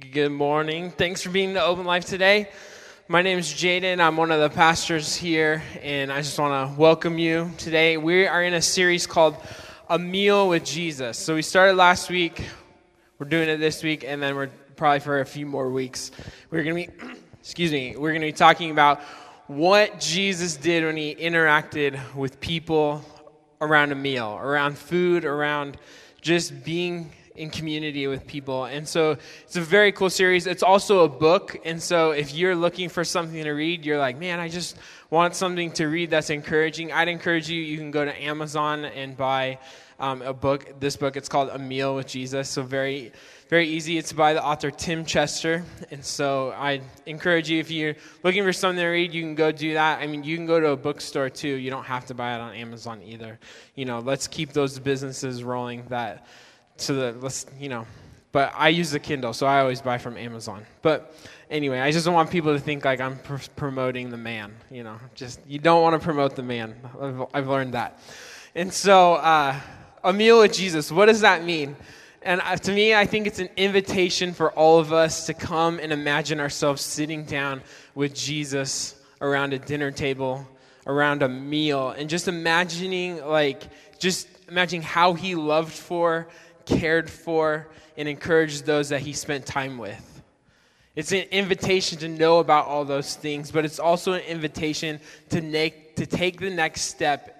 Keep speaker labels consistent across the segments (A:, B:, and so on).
A: Good morning. Thanks for being in the Open Life today. My name is Jaden. I'm one of the pastors here, and I just want to welcome you today. We are in a series called A Meal with Jesus. So we started last week, we're doing it this week, and then we're probably for a few more weeks. We're going to be, excuse me, we're going to be talking about what Jesus did when he interacted with people around a meal, around food, around just being in community with people. And so it's a very cool series. It's also a book. And so if you're looking for something to read, you're like, man, I just want something to read that's encouraging. I'd encourage you, you can go to Amazon and buy um, a book. This book, it's called A Meal with Jesus. So very, very easy. It's by the author Tim Chester. And so I encourage you, if you're looking for something to read, you can go do that. I mean, you can go to a bookstore too. You don't have to buy it on Amazon either. You know, let's keep those businesses rolling that so the let's you know but i use the kindle so i always buy from amazon. But anyway i just don't want people to think like i'm pr- promoting the man you know just you don't want to promote the man. I've, I've learned that. And so uh, a meal with jesus what does that mean? And uh, to me i think it's an invitation for all of us to come and imagine ourselves sitting down with jesus around a dinner table around a meal and just imagining like just imagining how he loved for cared for, and encouraged those that he spent time with. It's an invitation to know about all those things, but it's also an invitation to, make, to take the next step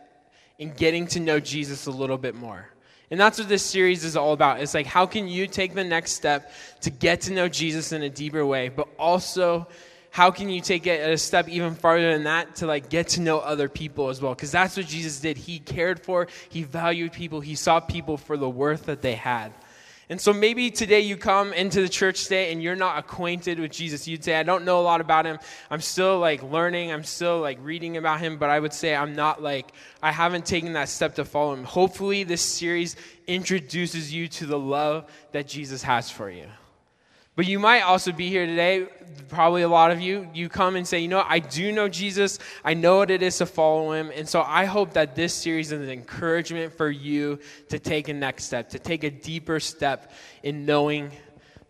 A: in getting to know Jesus a little bit more. And that's what this series is all about. It's like, how can you take the next step to get to know Jesus in a deeper way, but also how can you take it a step even farther than that to like get to know other people as well? Because that's what jesus did. He cared for he valued people he saw people for the worth that they had. And so maybe today you come into the church today and you're not acquainted with jesus. You'd say i don't know a lot about him. I'm still like learning. I'm still like reading about him. But i would say i'm not like i haven't taken that step to follow him. Hopefully this series introduces you to the love that jesus has for you but you might also be here today, probably a lot of you, you come and say, you know, I do know Jesus. I know what it is to follow him. And so I hope that this series is an encouragement for you to take a next step, to take a deeper step in knowing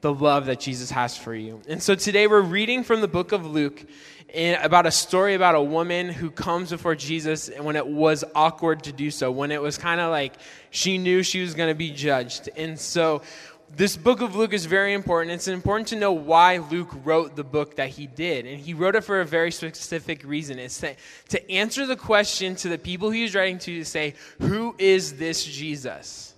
A: the love that Jesus has for you. And so today we're reading from the book of Luke about a story about a woman who comes before Jesus and when it was awkward to do so, when it was kind of like she knew she was going to be judged. And so this book of Luke is very important. It's important to know why Luke wrote the book that he did. And he wrote it for a very specific reason. It's to, to answer the question to the people he was writing to to say, Who is this Jesus?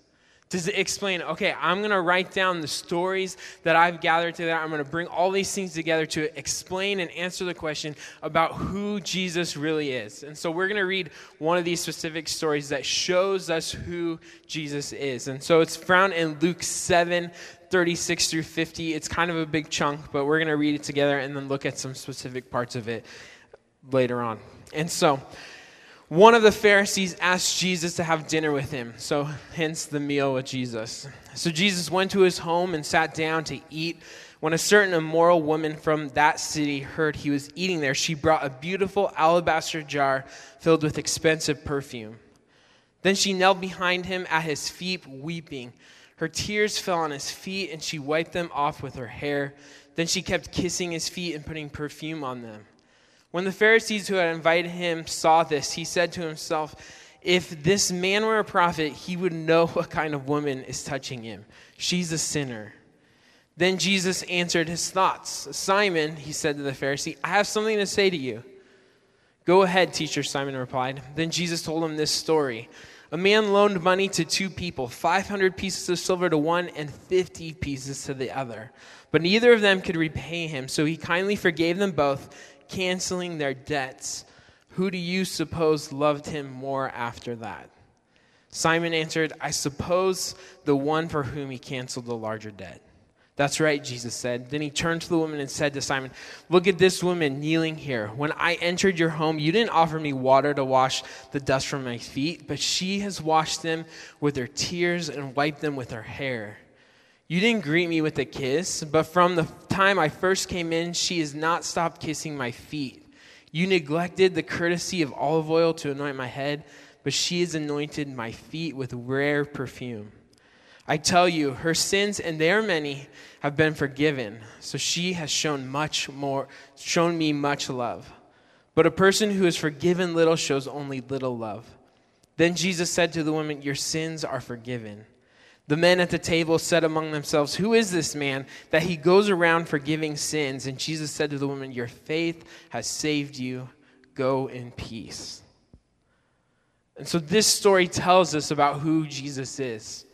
A: To explain, okay, I'm going to write down the stories that I've gathered together. I'm going to bring all these things together to explain and answer the question about who Jesus really is. And so we're going to read one of these specific stories that shows us who Jesus is. And so it's found in Luke 7 36 through 50. It's kind of a big chunk, but we're going to read it together and then look at some specific parts of it later on. And so, one of the Pharisees asked Jesus to have dinner with him, so hence the meal with Jesus. So Jesus went to his home and sat down to eat. When a certain immoral woman from that city heard he was eating there, she brought a beautiful alabaster jar filled with expensive perfume. Then she knelt behind him at his feet, weeping. Her tears fell on his feet, and she wiped them off with her hair. Then she kept kissing his feet and putting perfume on them. When the Pharisees who had invited him saw this, he said to himself, If this man were a prophet, he would know what kind of woman is touching him. She's a sinner. Then Jesus answered his thoughts. Simon, he said to the Pharisee, I have something to say to you. Go ahead, teacher, Simon replied. Then Jesus told him this story. A man loaned money to two people, 500 pieces of silver to one and 50 pieces to the other. But neither of them could repay him, so he kindly forgave them both canceling their debts. Who do you suppose loved him more after that? Simon answered, I suppose the one for whom he canceled the larger debt. That's right, Jesus said. Then he turned to the woman and said to Simon, Look at this woman kneeling here. When I entered your home, you didn't offer me water to wash the dust from my feet, but she has washed them with her tears and wiped them with her hair. You didn't greet me with a kiss, but from the time I first came in, she has not stopped kissing my feet. You neglected the courtesy of olive oil to anoint my head, but she has anointed my feet with rare perfume. I tell you, her sins, and they are many, have been forgiven. So she has shown much more, shown me much love. But a person who is forgiven little shows only little love. Then Jesus said to the woman, Your sins are forgiven. The men at the table said among themselves, Who is this man that he goes around forgiving sins? And Jesus said to the woman, Your faith has saved you. Go in peace. And so this story tells us about who Jesus is.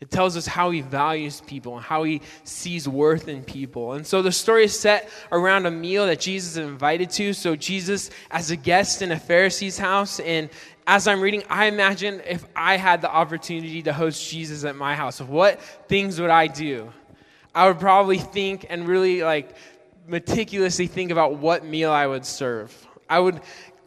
A: It tells us how he values people and how he sees worth in people. And so the story is set around a meal that Jesus is invited to. So Jesus, as a guest in a Pharisee's house, and as I'm reading, I imagine if I had the opportunity to host Jesus at my house, what things would I do? I would probably think and really like meticulously think about what meal I would serve. I would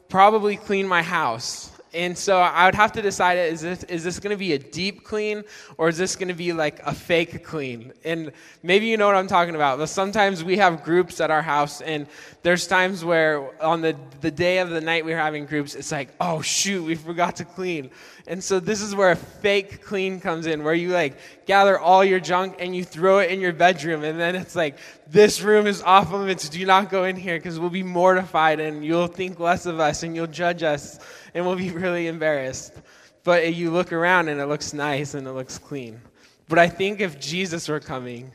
A: probably clean my house. And so I would have to decide is this, is this going to be a deep clean or is this going to be like a fake clean? And maybe you know what I'm talking about, but sometimes we have groups at our house, and there's times where on the, the day of the night we're having groups, it's like, oh shoot, we forgot to clean. And so this is where a fake clean comes in, where you like gather all your junk and you throw it in your bedroom, and then it's like, this room is off limits, do not go in here because we'll be mortified and you'll think less of us and you'll judge us and we'll be really embarrassed. But you look around and it looks nice and it looks clean. But I think if Jesus were coming,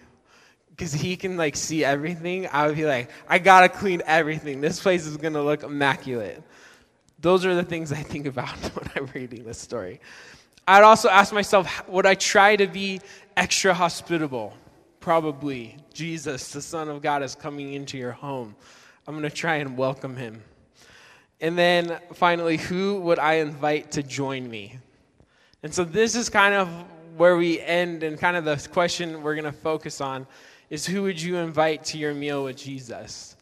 A: because he can like see everything, I would be like, I gotta clean everything. This place is gonna look immaculate. Those are the things I think about when I'm reading this story. I'd also ask myself, would I try to be extra hospitable? Probably. Jesus, the Son of God, is coming into your home. I'm going to try and welcome him. And then finally, who would I invite to join me? And so this is kind of where we end, and kind of the question we're going to focus on is who would you invite to your meal with Jesus?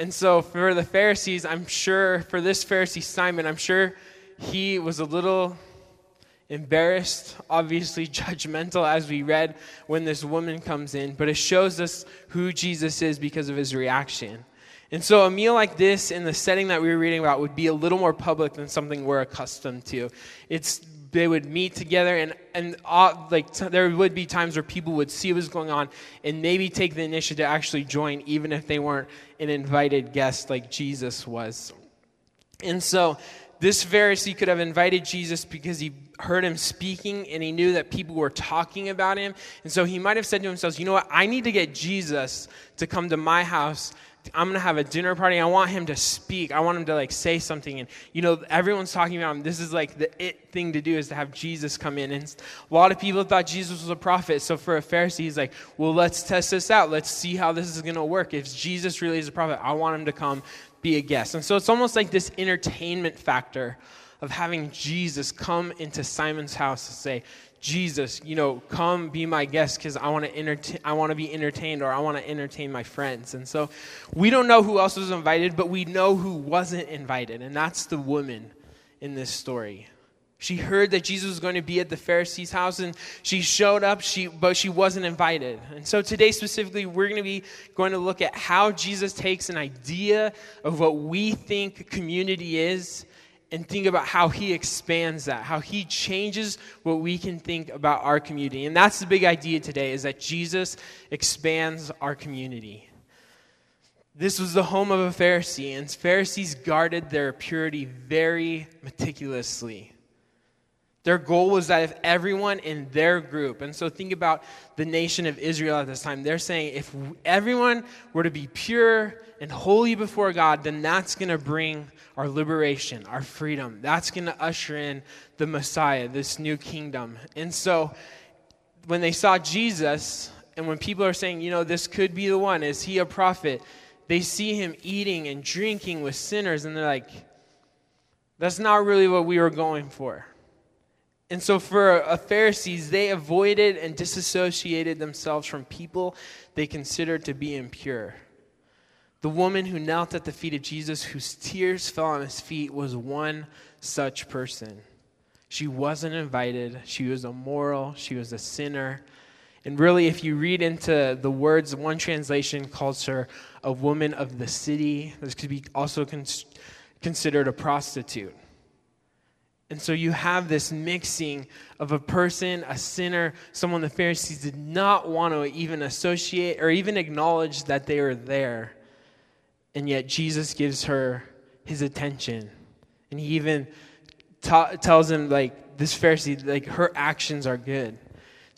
A: And so for the Pharisees, I'm sure, for this Pharisee Simon, I'm sure he was a little embarrassed, obviously judgmental, as we read when this woman comes in, but it shows us who Jesus is because of his reaction. And so, a meal like this in the setting that we were reading about would be a little more public than something we're accustomed to. It's they would meet together, and and uh, like t- there would be times where people would see what was going on and maybe take the initiative to actually join, even if they weren't an invited guest like Jesus was. And so, this Pharisee could have invited Jesus because he heard him speaking and he knew that people were talking about him. And so he might have said to himself, You know what? I need to get Jesus to come to my house I'm going to have a dinner party. I want him to speak. I want him to like say something. And, you know, everyone's talking about him. This is like the it thing to do is to have Jesus come in. And a lot of people thought Jesus was a prophet. So for a Pharisee, he's like, well, let's test this out. Let's see how this is going to work. If Jesus really is a prophet, I want him to come be a guest. And so it's almost like this entertainment factor of having Jesus come into Simon's house to say, Jesus, you know, come be my guest because I want to entertain, I want to be entertained or I want to entertain my friends. And so we don't know who else was invited, but we know who wasn't invited, and that's the woman in this story. She heard that Jesus was going to be at the Pharisee's house and she showed up, she, but she wasn't invited. And so today, specifically, we're going to be going to look at how Jesus takes an idea of what we think community is and think about how he expands that, how he changes what we can think about our community. And that's the big idea today is that Jesus expands our community. This was the home of a Pharisee, and Pharisees guarded their purity very meticulously. Their goal was that if everyone in their group, and so think about the nation of Israel at this time, they're saying if everyone were to be pure and holy before God, then that's going to bring our liberation, our freedom. That's going to usher in the Messiah, this new kingdom. And so when they saw Jesus, and when people are saying, you know, this could be the one, is he a prophet? They see him eating and drinking with sinners, and they're like, that's not really what we were going for. And so, for a Pharisees, they avoided and disassociated themselves from people they considered to be impure. The woman who knelt at the feet of Jesus, whose tears fell on his feet, was one such person. She wasn't invited. She was immoral. She was a sinner. And really, if you read into the words, one translation calls her a woman of the city. This could be also con- considered a prostitute. And so you have this mixing of a person, a sinner, someone the Pharisees did not want to even associate or even acknowledge that they were there. And yet Jesus gives her his attention. And he even tells him, like, this Pharisee, like, her actions are good.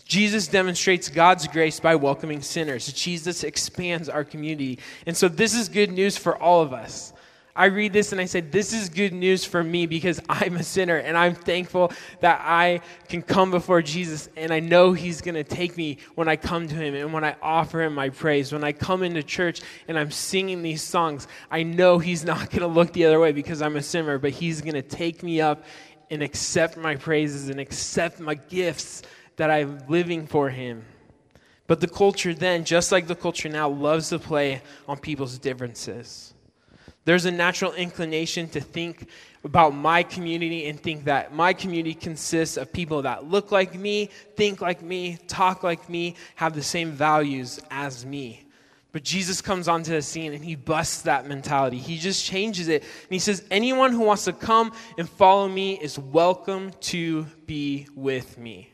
A: Jesus demonstrates God's grace by welcoming sinners. Jesus expands our community. And so this is good news for all of us. I read this and I say, This is good news for me because I'm a sinner and I'm thankful that I can come before Jesus and I know He's going to take me when I come to Him and when I offer Him my praise. When I come into church and I'm singing these songs, I know He's not going to look the other way because I'm a sinner, but He's going to take me up and accept my praises and accept my gifts that I'm living for Him. But the culture then, just like the culture now, loves to play on people's differences. There's a natural inclination to think about my community and think that my community consists of people that look like me, think like me, talk like me, have the same values as me. But Jesus comes onto the scene and he busts that mentality. He just changes it. And he says, Anyone who wants to come and follow me is welcome to be with me.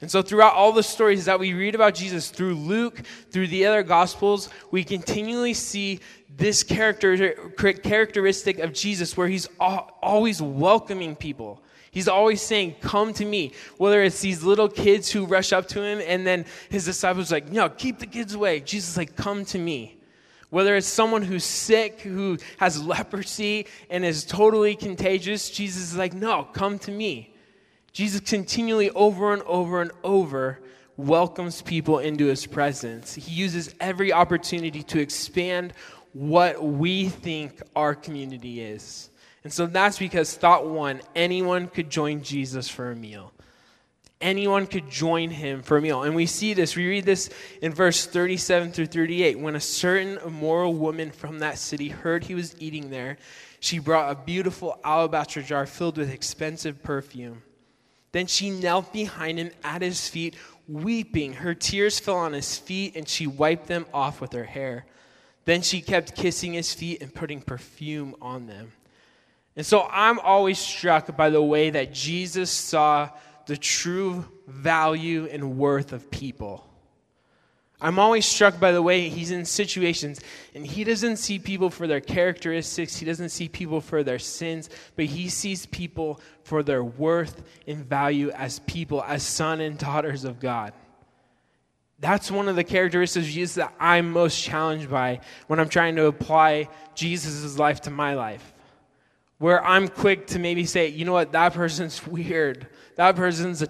A: And so, throughout all the stories that we read about Jesus through Luke, through the other Gospels, we continually see this character, characteristic of Jesus where he's always welcoming people. He's always saying, Come to me. Whether it's these little kids who rush up to him and then his disciples like, No, keep the kids away. Jesus is like, Come to me. Whether it's someone who's sick, who has leprosy and is totally contagious, Jesus is like, No, come to me. Jesus continually, over and over and over, welcomes people into his presence. He uses every opportunity to expand what we think our community is. And so that's because thought one anyone could join Jesus for a meal. Anyone could join him for a meal. And we see this, we read this in verse 37 through 38. When a certain immoral woman from that city heard he was eating there, she brought a beautiful alabaster jar filled with expensive perfume. Then she knelt behind him at his feet, weeping. Her tears fell on his feet, and she wiped them off with her hair. Then she kept kissing his feet and putting perfume on them. And so I'm always struck by the way that Jesus saw the true value and worth of people. I'm always struck by the way he's in situations and he doesn't see people for their characteristics, he doesn't see people for their sins, but he sees people for their worth and value as people, as son and daughters of God. That's one of the characteristics of Jesus that I'm most challenged by when I'm trying to apply Jesus' life to my life. Where I'm quick to maybe say, you know what, that person's weird. That person's a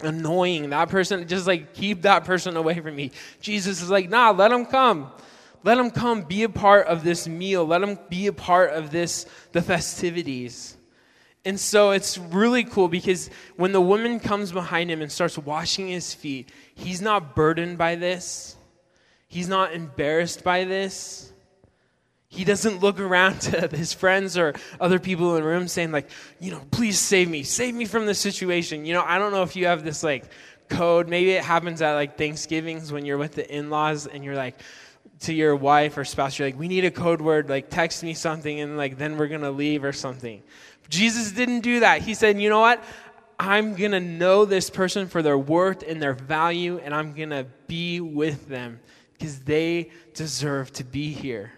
A: annoying. That person, just like keep that person away from me. Jesus is like, nah, let them come. Let them come be a part of this meal. Let them be a part of this, the festivities. And so it's really cool because when the woman comes behind him and starts washing his feet, he's not burdened by this. He's not embarrassed by this. He doesn't look around to his friends or other people in the room saying, like, you know, please save me, save me from this situation. You know, I don't know if you have this like code. Maybe it happens at like Thanksgivings when you're with the in laws and you're like, to your wife or spouse, you're like, we need a code word, like text me something and like then we're gonna leave or something. Jesus didn't do that. He said, you know what? I'm gonna know this person for their worth and their value, and I'm gonna be with them because they deserve to be here.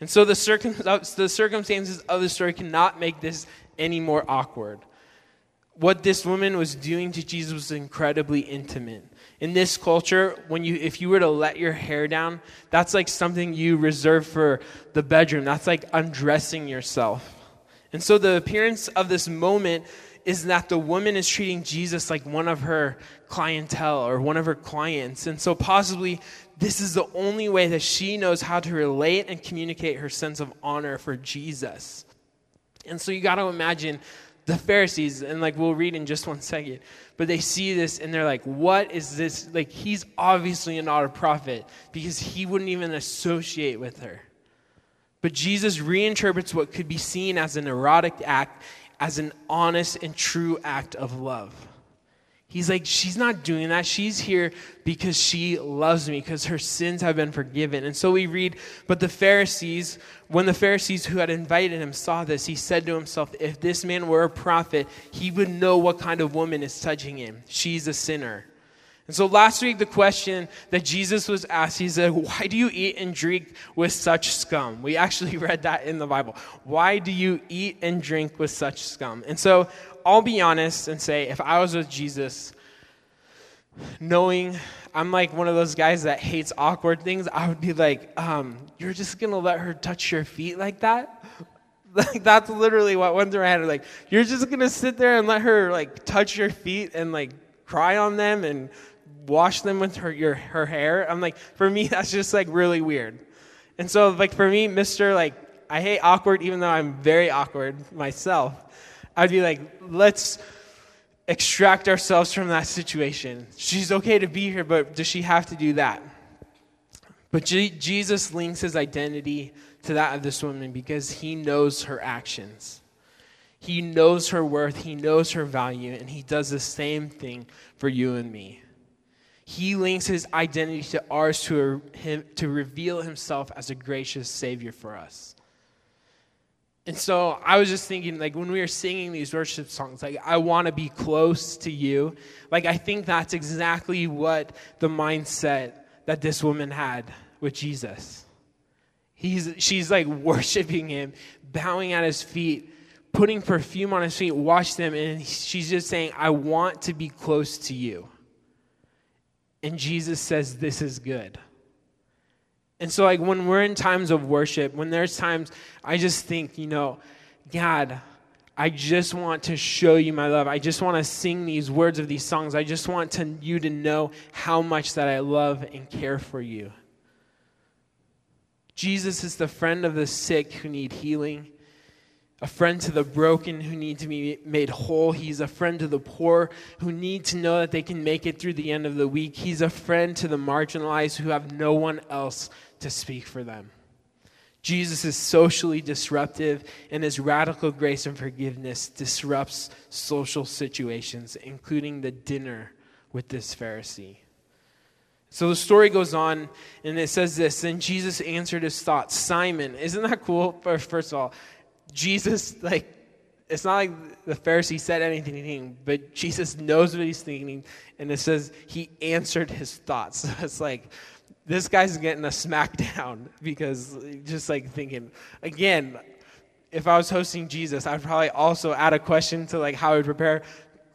A: And so the, circum- the circumstances of the story cannot make this any more awkward. What this woman was doing to Jesus was incredibly intimate. In this culture, when you if you were to let your hair down, that's like something you reserve for the bedroom. That's like undressing yourself. And so the appearance of this moment is that the woman is treating Jesus like one of her clientele or one of her clients. And so possibly this is the only way that she knows how to relate and communicate her sense of honor for Jesus. And so you got to imagine the Pharisees, and like we'll read in just one second, but they see this and they're like, what is this? Like, he's obviously not a prophet because he wouldn't even associate with her. But Jesus reinterprets what could be seen as an erotic act as an honest and true act of love. He's like, she's not doing that. She's here because she loves me, because her sins have been forgiven. And so we read, but the Pharisees, when the Pharisees who had invited him saw this, he said to himself, if this man were a prophet, he would know what kind of woman is touching him. She's a sinner. And so last week, the question that Jesus was asked, he said, Why do you eat and drink with such scum? We actually read that in the Bible. Why do you eat and drink with such scum? And so I'll be honest and say, if I was with Jesus, knowing I'm like one of those guys that hates awkward things, I would be like, um, You're just going to let her touch your feet like that? Like that's literally what went through my head. Like you're just gonna sit there and let her like touch your feet and like cry on them and wash them with her your her hair. I'm like, for me, that's just like really weird. And so like for me, Mister, like I hate awkward, even though I'm very awkward myself. I'd be like, let's extract ourselves from that situation. She's okay to be here, but does she have to do that? But G- Jesus links his identity to that of this woman because he knows her actions. He knows her worth, he knows her value, and he does the same thing for you and me. He links his identity to ours to, him, to reveal himself as a gracious Savior for us. And so I was just thinking, like, when we were singing these worship songs, like, I want to be close to you. Like, I think that's exactly what the mindset that this woman had with Jesus. He's, she's like worshiping him, bowing at his feet, putting perfume on his feet, wash them, and she's just saying, I want to be close to you. And Jesus says, This is good. And so, like, when we're in times of worship, when there's times, I just think, you know, God, I just want to show you my love. I just want to sing these words of these songs. I just want to, you to know how much that I love and care for you. Jesus is the friend of the sick who need healing a friend to the broken who need to be made whole. He's a friend to the poor who need to know that they can make it through the end of the week. He's a friend to the marginalized who have no one else to speak for them. Jesus is socially disruptive, and his radical grace and forgiveness disrupts social situations, including the dinner with this Pharisee. So the story goes on, and it says this Then Jesus answered his thoughts Simon, isn't that cool? First of all, Jesus, like, it's not like the Pharisee said anything, but Jesus knows what he's thinking, and it says he answered his thoughts. So it's like, this guy's getting a smackdown because just like thinking, again, if I was hosting Jesus, I'd probably also add a question to like how I would prepare,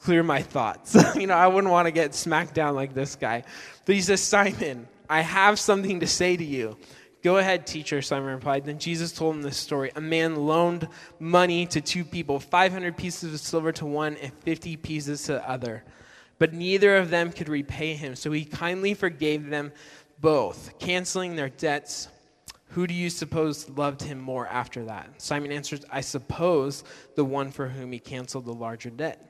A: clear my thoughts. you know, I wouldn't want to get smacked down like this guy. But he says, Simon, I have something to say to you. Go ahead, teacher, Simon replied. Then Jesus told him this story. A man loaned money to two people 500 pieces of silver to one and 50 pieces to the other. But neither of them could repay him, so he kindly forgave them both, canceling their debts. Who do you suppose loved him more after that? Simon answered, I suppose the one for whom he canceled the larger debt.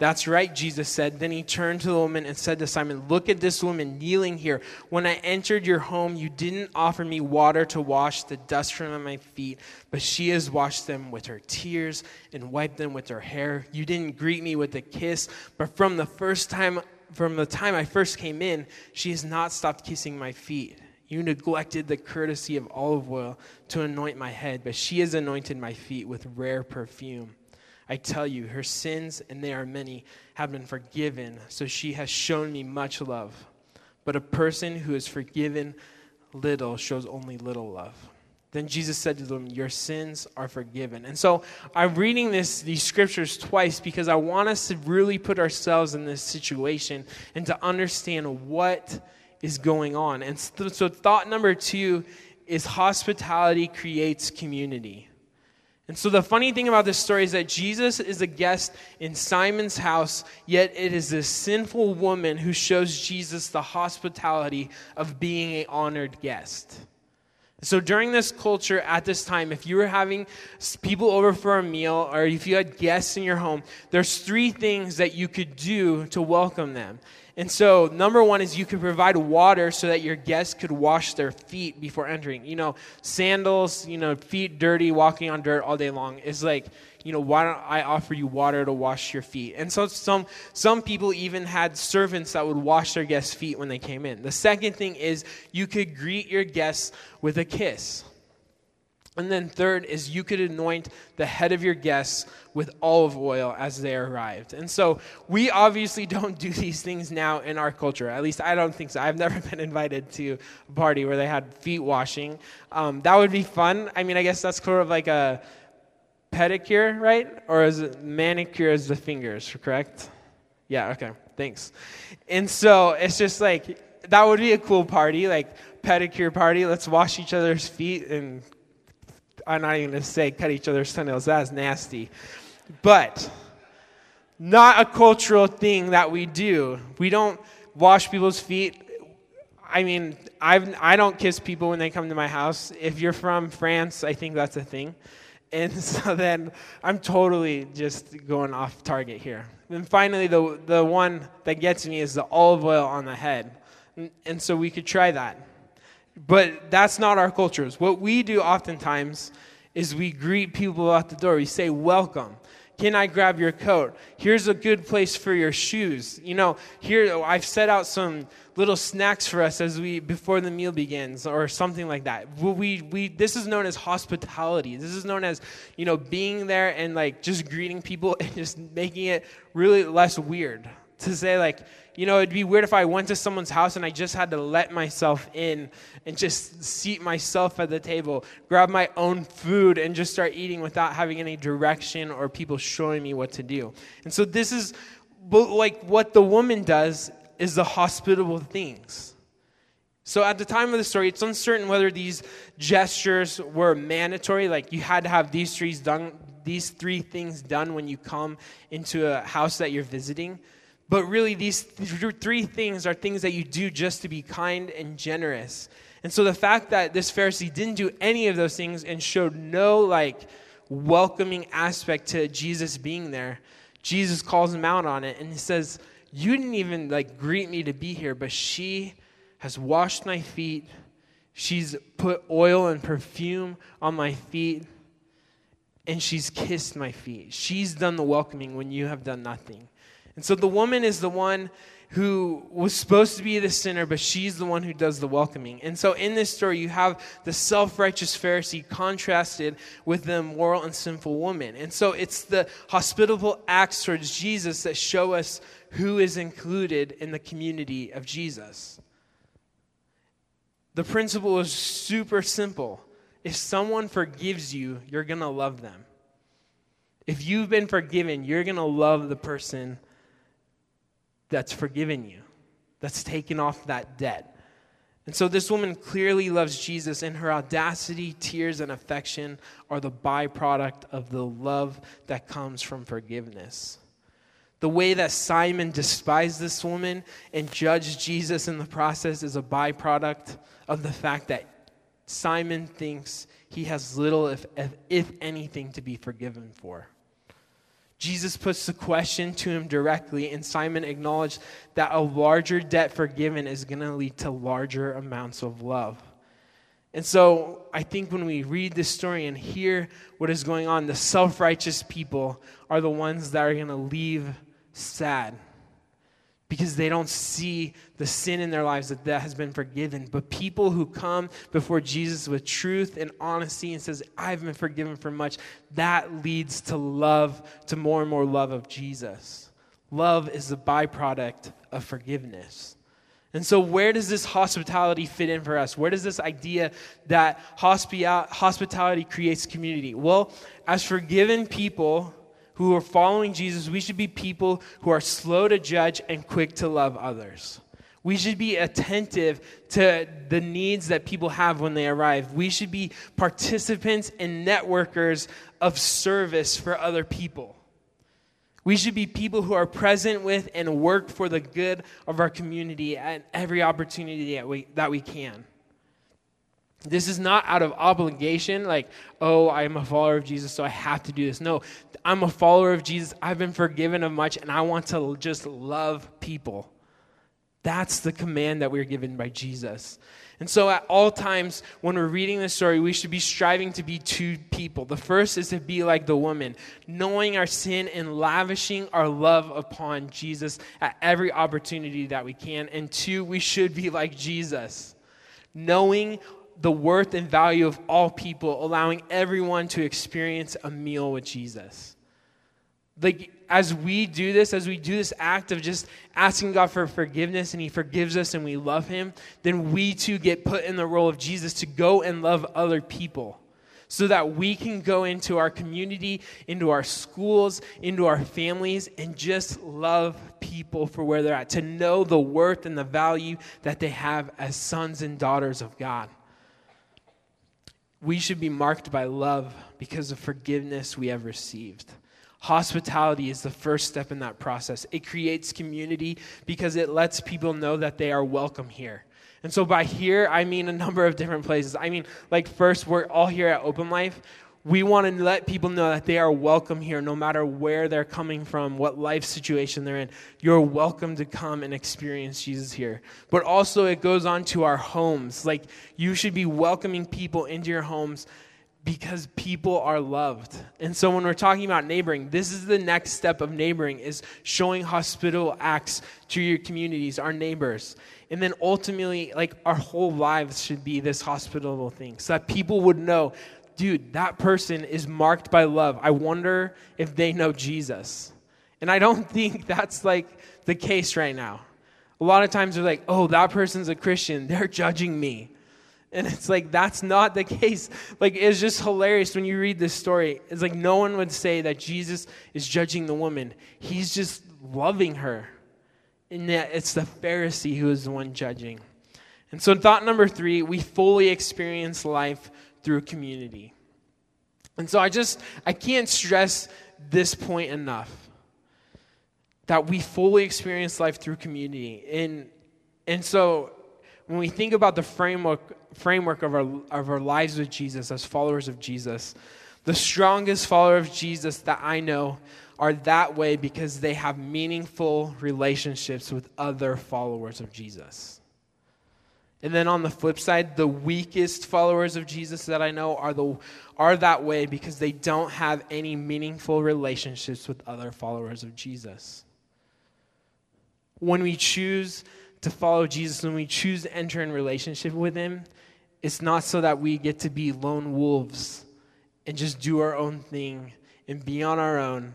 A: That's right, Jesus said. Then he turned to the woman and said to Simon, Look at this woman kneeling here. When I entered your home, you didn't offer me water to wash the dust from my feet, but she has washed them with her tears and wiped them with her hair. You didn't greet me with a kiss, but from the first time from the time I first came in, she has not stopped kissing my feet. You neglected the courtesy of olive oil to anoint my head, but she has anointed my feet with rare perfume. I tell you, her sins, and they are many, have been forgiven, so she has shown me much love. But a person who is forgiven little shows only little love. Then Jesus said to them, Your sins are forgiven. And so I'm reading this, these scriptures twice because I want us to really put ourselves in this situation and to understand what is going on. And so, so thought number two is hospitality creates community. And so the funny thing about this story is that Jesus is a guest in Simon's house, yet it is this sinful woman who shows Jesus the hospitality of being an honored guest. So during this culture at this time, if you were having people over for a meal or if you had guests in your home, there's three things that you could do to welcome them. And so, number one is you could provide water so that your guests could wash their feet before entering. You know, sandals, you know, feet dirty, walking on dirt all day long is like, you know, why don't I offer you water to wash your feet? And so some some people even had servants that would wash their guests' feet when they came in. The second thing is you could greet your guests with a kiss. And then third is you could anoint the head of your guests with olive oil as they arrived. And so we obviously don't do these things now in our culture. At least I don't think so. I've never been invited to a party where they had feet washing. Um, that would be fun. I mean, I guess that's sort of like a pedicure, right? Or is it manicure as the fingers, correct? Yeah, okay. Thanks. And so it's just like that would be a cool party, like pedicure party. Let's wash each other's feet and I'm not even going to say cut each other's toenails. That's nasty. But not a cultural thing that we do. We don't wash people's feet. I mean, I've, I don't kiss people when they come to my house. If you're from France, I think that's a thing. And so then I'm totally just going off target here. And finally, the, the one that gets me is the olive oil on the head. And, and so we could try that. But that's not our cultures. What we do oftentimes is we greet people at the door. We say, Welcome. Can I grab your coat? Here's a good place for your shoes. You know, here I've set out some little snacks for us as we before the meal begins or something like that. We, we this is known as hospitality. This is known as, you know, being there and like just greeting people and just making it really less weird. To say like, you know, it'd be weird if I went to someone's house and I just had to let myself in and just seat myself at the table, grab my own food, and just start eating without having any direction or people showing me what to do. And so, this is like what the woman does is the hospitable things. So, at the time of the story, it's uncertain whether these gestures were mandatory, like you had to have these three, done, these three things done when you come into a house that you're visiting. But really, these three things are things that you do just to be kind and generous. And so the fact that this Pharisee didn't do any of those things and showed no like welcoming aspect to Jesus being there, Jesus calls him out on it and he says, "You didn't even like greet me to be here, but she has washed my feet. She's put oil and perfume on my feet." And she's kissed my feet. She's done the welcoming when you have done nothing. And so the woman is the one who was supposed to be the sinner, but she's the one who does the welcoming. And so in this story, you have the self righteous Pharisee contrasted with the moral and sinful woman. And so it's the hospitable acts towards Jesus that show us who is included in the community of Jesus. The principle is super simple. If someone forgives you, you're going to love them. If you've been forgiven, you're going to love the person that's forgiven you, that's taken off that debt. And so this woman clearly loves Jesus, and her audacity, tears, and affection are the byproduct of the love that comes from forgiveness. The way that Simon despised this woman and judged Jesus in the process is a byproduct of the fact that Simon thinks he has little, if, if anything, to be forgiven for. Jesus puts the question to him directly, and Simon acknowledged that a larger debt forgiven is going to lead to larger amounts of love. And so I think when we read this story and hear what is going on, the self righteous people are the ones that are going to leave sad because they don't see the sin in their lives that that has been forgiven. But people who come before jesus with truth and honesty and says i've been forgiven for much that leads to love to more and more love of jesus. Love is the byproduct of forgiveness. And so where does this hospitality fit in for us? Where does this idea that hospitality creates community? Well as forgiven people who are following Jesus, we should be people who are slow to judge and quick to love others. We should be attentive to the needs that people have when they arrive. We should be participants and networkers of service for other people. We should be people who are present with and work for the good of our community at every opportunity that we, that we can. This is not out of obligation, like, oh, I'm a follower of Jesus, so I have to do this. No, I'm a follower of Jesus. I've been forgiven of much, and I want to just love people. That's the command that we're given by Jesus. And so, at all times, when we're reading this story, we should be striving to be two people. The first is to be like the woman, knowing our sin and lavishing our love upon Jesus at every opportunity that we can. And two, we should be like Jesus, knowing the worth and value of all people, allowing everyone to experience a meal with Jesus. Like, as we do this, as we do this act of just asking God for forgiveness and He forgives us and we love Him, then we too get put in the role of Jesus to go and love other people so that we can go into our community, into our schools, into our families, and just love people for where they're at, to know the worth and the value that they have as sons and daughters of God. We should be marked by love because of forgiveness we have received. Hospitality is the first step in that process. It creates community because it lets people know that they are welcome here. And so by here, I mean a number of different places. I mean, like, first, we're all here at Open Life. We want to let people know that they are welcome here no matter where they're coming from, what life situation they're in. You're welcome to come and experience Jesus here. But also, it goes on to our homes. Like, you should be welcoming people into your homes because people are loved. And so when we're talking about neighboring, this is the next step of neighboring is showing hospitable acts to your communities, our neighbors. And then ultimately, like our whole lives should be this hospitable thing so that people would know, dude, that person is marked by love. I wonder if they know Jesus. And I don't think that's like the case right now. A lot of times they're like, oh, that person's a Christian. They're judging me. And it's like, that's not the case. Like, it's just hilarious when you read this story. It's like no one would say that Jesus is judging the woman, he's just loving her. And yet, it's the Pharisee who is the one judging. And so, thought number three we fully experience life through community. And so, I just, I can't stress this point enough that we fully experience life through community. And, and so, when we think about the framework, framework of, our, of our lives with Jesus as followers of Jesus, the strongest follower of Jesus that I know are that way because they have meaningful relationships with other followers of Jesus. And then on the flip side, the weakest followers of Jesus that I know are, the, are that way because they don't have any meaningful relationships with other followers of Jesus. When we choose to follow Jesus, when we choose to enter in relationship with Him, it's not so that we get to be lone wolves and just do our own thing and be on our own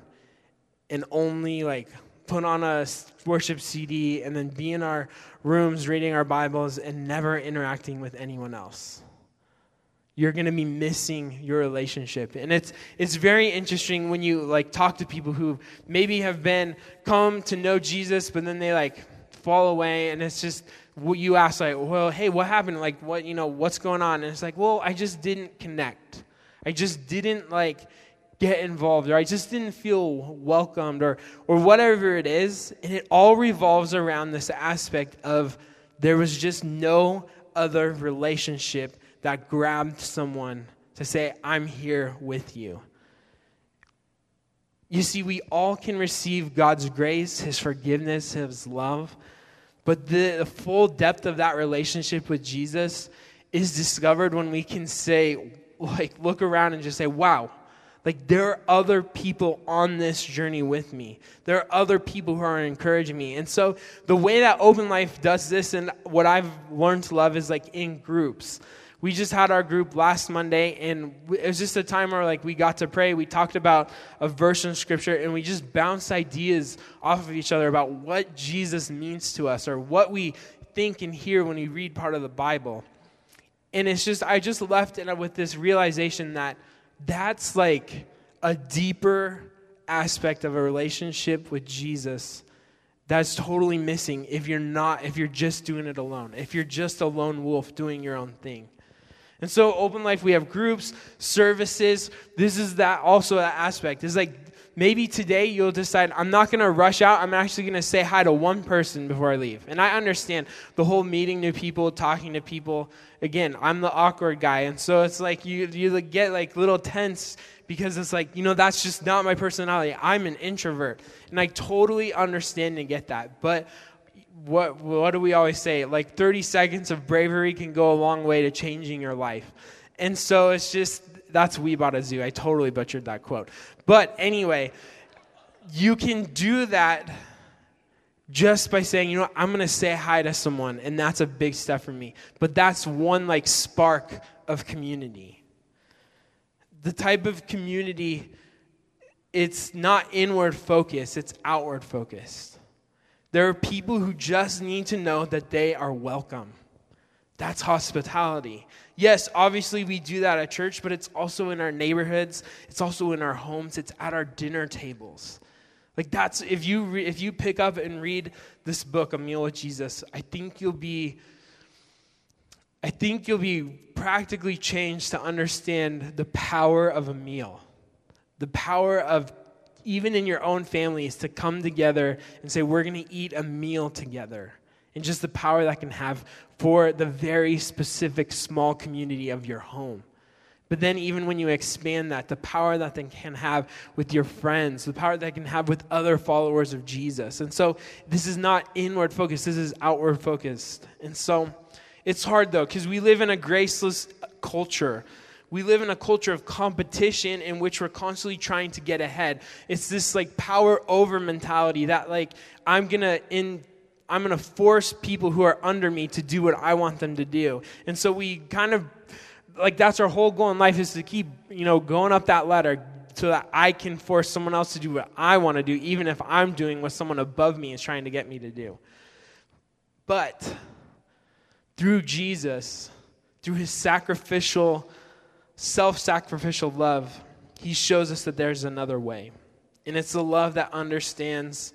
A: and only like put on a worship CD and then be in our rooms reading our Bibles and never interacting with anyone else. You're going to be missing your relationship. And it's it's very interesting when you like talk to people who maybe have been come to know Jesus but then they like fall away and it's just you ask like well hey what happened like what you know what's going on and it's like well i just didn't connect i just didn't like get involved or i just didn't feel welcomed or or whatever it is. And it all revolves around this aspect of there was just no other relationship that grabbed someone to say i'm here with you. You see, we all can receive God's grace, His forgiveness, His love, but the, the full depth of that relationship with Jesus is discovered when we can say, like, look around and just say, wow, like there are other people on this journey with me. There are other people who are encouraging me. And so the way that Open Life does this and what I've learned to love is like in groups we just had our group last Monday, and it was just a time where like we got to pray. We talked about a verse in Scripture, and we just bounced ideas off of each other about what Jesus means to us, or what we think and hear when we read part of the Bible. And it's just I just left it with this realization that that's like a deeper aspect of a relationship with Jesus that's totally missing if you're not if you're just doing it alone if you're just a lone wolf doing your own thing and so, Open Life, we have groups, services. This is that also that aspect. It's like maybe today you'll decide, I'm not going to rush out. I'm actually going to say hi to one person before I leave. And I understand the whole meeting new people, talking to people. Again, I'm the awkward guy. And so it's like you, you get like little tense because it's like, you know, that's just not my personality. I'm an introvert. And I totally understand and get that. But what what do we always say? Like 30 seconds of bravery can go a long way to changing your life. And so it's just that's we bought a zoo. I totally butchered that quote. But anyway, you can do that just by saying, you know, I'm going to say hi to someone, and that's a big step for me. But that's one like spark of community. The type of community, it's not inward focused, it's outward focused. There are people who just need to know that they are welcome. That's hospitality. Yes, obviously we do that at church, but it's also in our neighborhoods, it's also in our homes, it's at our dinner tables. Like that's if you re, if you pick up and read this book, A Meal with Jesus, I think you'll be I think you'll be practically changed to understand the power of a meal. The power of even in your own families to come together and say we're going to eat a meal together. And just the power that can have for the very specific small community of your home. But then, even when you expand that, the power that they can have with your friends, the power that can have with other followers of Jesus. And so, this is not inward focused, this is outward focused. And so, it's hard though, because we live in a graceless culture. We live in a culture of competition in which we're constantly trying to get ahead. It's this like power over mentality that, like, I'm going to, in I'm going to force people who are under me to do what I want them to do. And so we kind of like that's our whole goal in life is to keep, you know, going up that ladder so that I can force someone else to do what I want to do, even if I'm doing what someone above me is trying to get me to do. But through Jesus, through his sacrificial, self sacrificial love, he shows us that there's another way. And it's the love that understands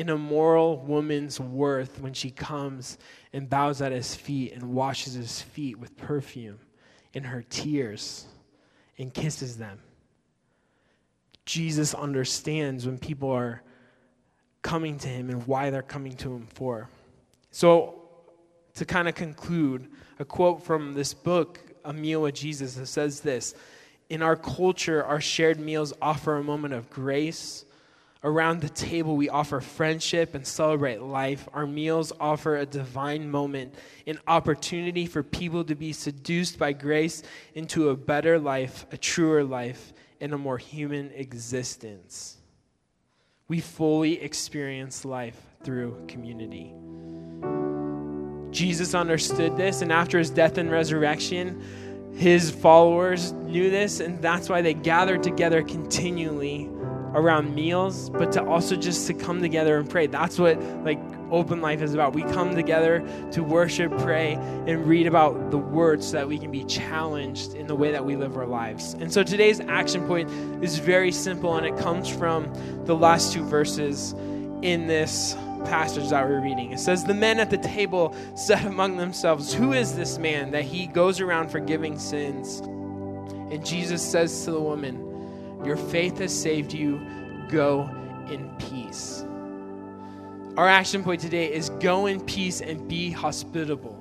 A: an immoral woman's worth when she comes and bows at his feet and washes his feet with perfume in her tears and kisses them. Jesus understands when people are coming to him and why they're coming to him for. So, to kind of conclude, a quote from this book, A Meal with Jesus, that says this In our culture, our shared meals offer a moment of grace Around the table, we offer friendship and celebrate life. Our meals offer a divine moment, an opportunity for people to be seduced by grace into a better life, a truer life, and a more human existence. We fully experience life through community. Jesus understood this, and after his death and resurrection, his followers knew this, and that's why they gathered together continually around meals, but to also just to come together and pray. That's what like open life is about. We come together to worship, pray, and read about the word so that we can be challenged in the way that we live our lives. And so today's action point is very simple and it comes from the last two verses in this passage that we're reading. It says, The men at the table said among themselves, Who is this man that he goes around forgiving sins? And Jesus says to the woman, your faith has saved you. Go in peace. Our action point today is go in peace and be hospitable.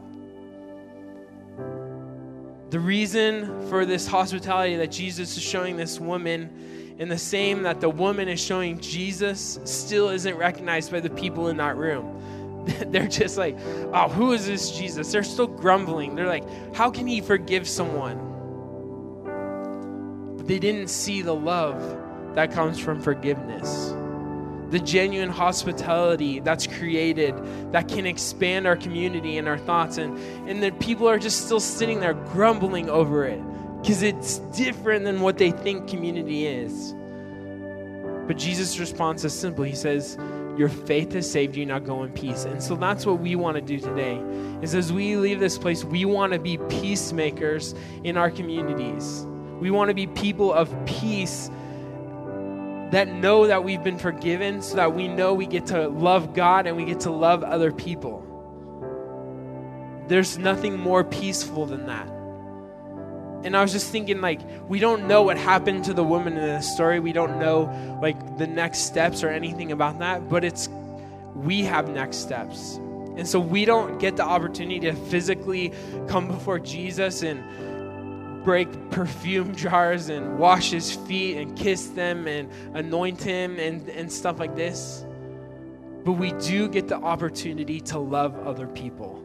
A: The reason for this hospitality that Jesus is showing this woman, and the same that the woman is showing Jesus, still isn't recognized by the people in that room. They're just like, oh, who is this Jesus? They're still grumbling. They're like, how can he forgive someone? They didn't see the love that comes from forgiveness. The genuine hospitality that's created that can expand our community and our thoughts. And, and that people are just still sitting there grumbling over it because it's different than what they think community is. But Jesus' response is simple. He says, Your faith has saved you, now go in peace. And so that's what we want to do today. Is as we leave this place, we want to be peacemakers in our communities. We want to be people of peace that know that we've been forgiven so that we know we get to love God and we get to love other people. There's nothing more peaceful than that. And I was just thinking, like, we don't know what happened to the woman in the story. We don't know, like, the next steps or anything about that, but it's, we have next steps. And so we don't get the opportunity to physically come before Jesus and break perfume jars and wash his feet and kiss them and anoint him and, and stuff like this. but we do get the opportunity to love other people.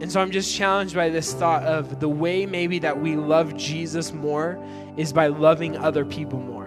A: And so I'm just challenged by this thought of the way maybe that we love Jesus more is by loving other people more.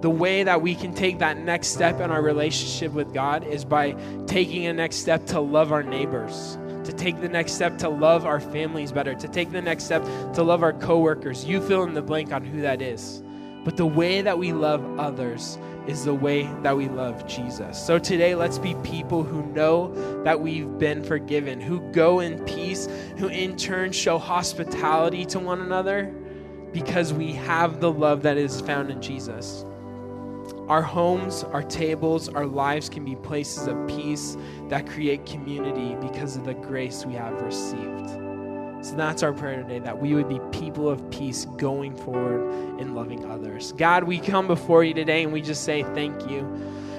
A: The way that we can take that next step in our relationship with God is by taking a next step to love our neighbors, to take the next step to love our families better, to take the next step to love our coworkers. You fill in the blank on who that is. But the way that we love others is the way that we love Jesus. So today, let's be people who know that we've been forgiven, who go in peace, who in turn show hospitality to one another because we have the love that is found in Jesus. Our homes, our tables, our lives can be places of peace that create community because of the grace we have received. So that's our prayer today that we would be people of peace going forward in loving others. God, we come before you today and we just say thank you.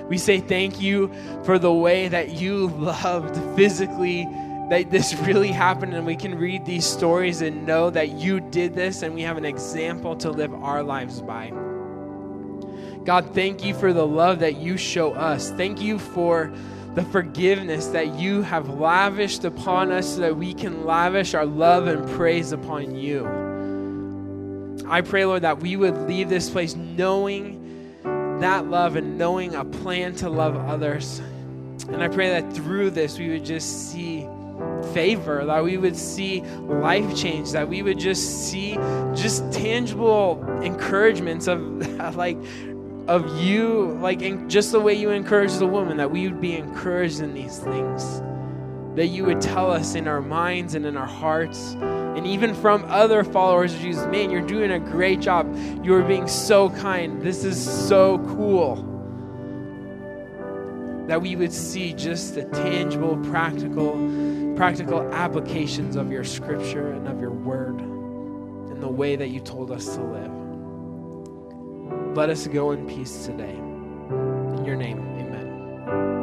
A: We say thank you for the way that you loved physically that this really happened and we can read these stories and know that you did this and we have an example to live our lives by. God, thank you for the love that you show us. Thank you for the forgiveness that you have lavished upon us so that we can lavish our love and praise upon you. I pray, Lord, that we would leave this place knowing that love and knowing a plan to love others. And I pray that through this we would just see favor, that we would see life change, that we would just see just tangible encouragements of like of you, like in just the way you encourage the woman, that we would be encouraged in these things. That you would tell us in our minds and in our hearts, and even from other followers of Jesus, man, you're doing a great job. You are being so kind. This is so cool. That we would see just the tangible, practical, practical applications of your scripture and of your word and the way that you told us to live. Let us go in peace today. In your name, amen.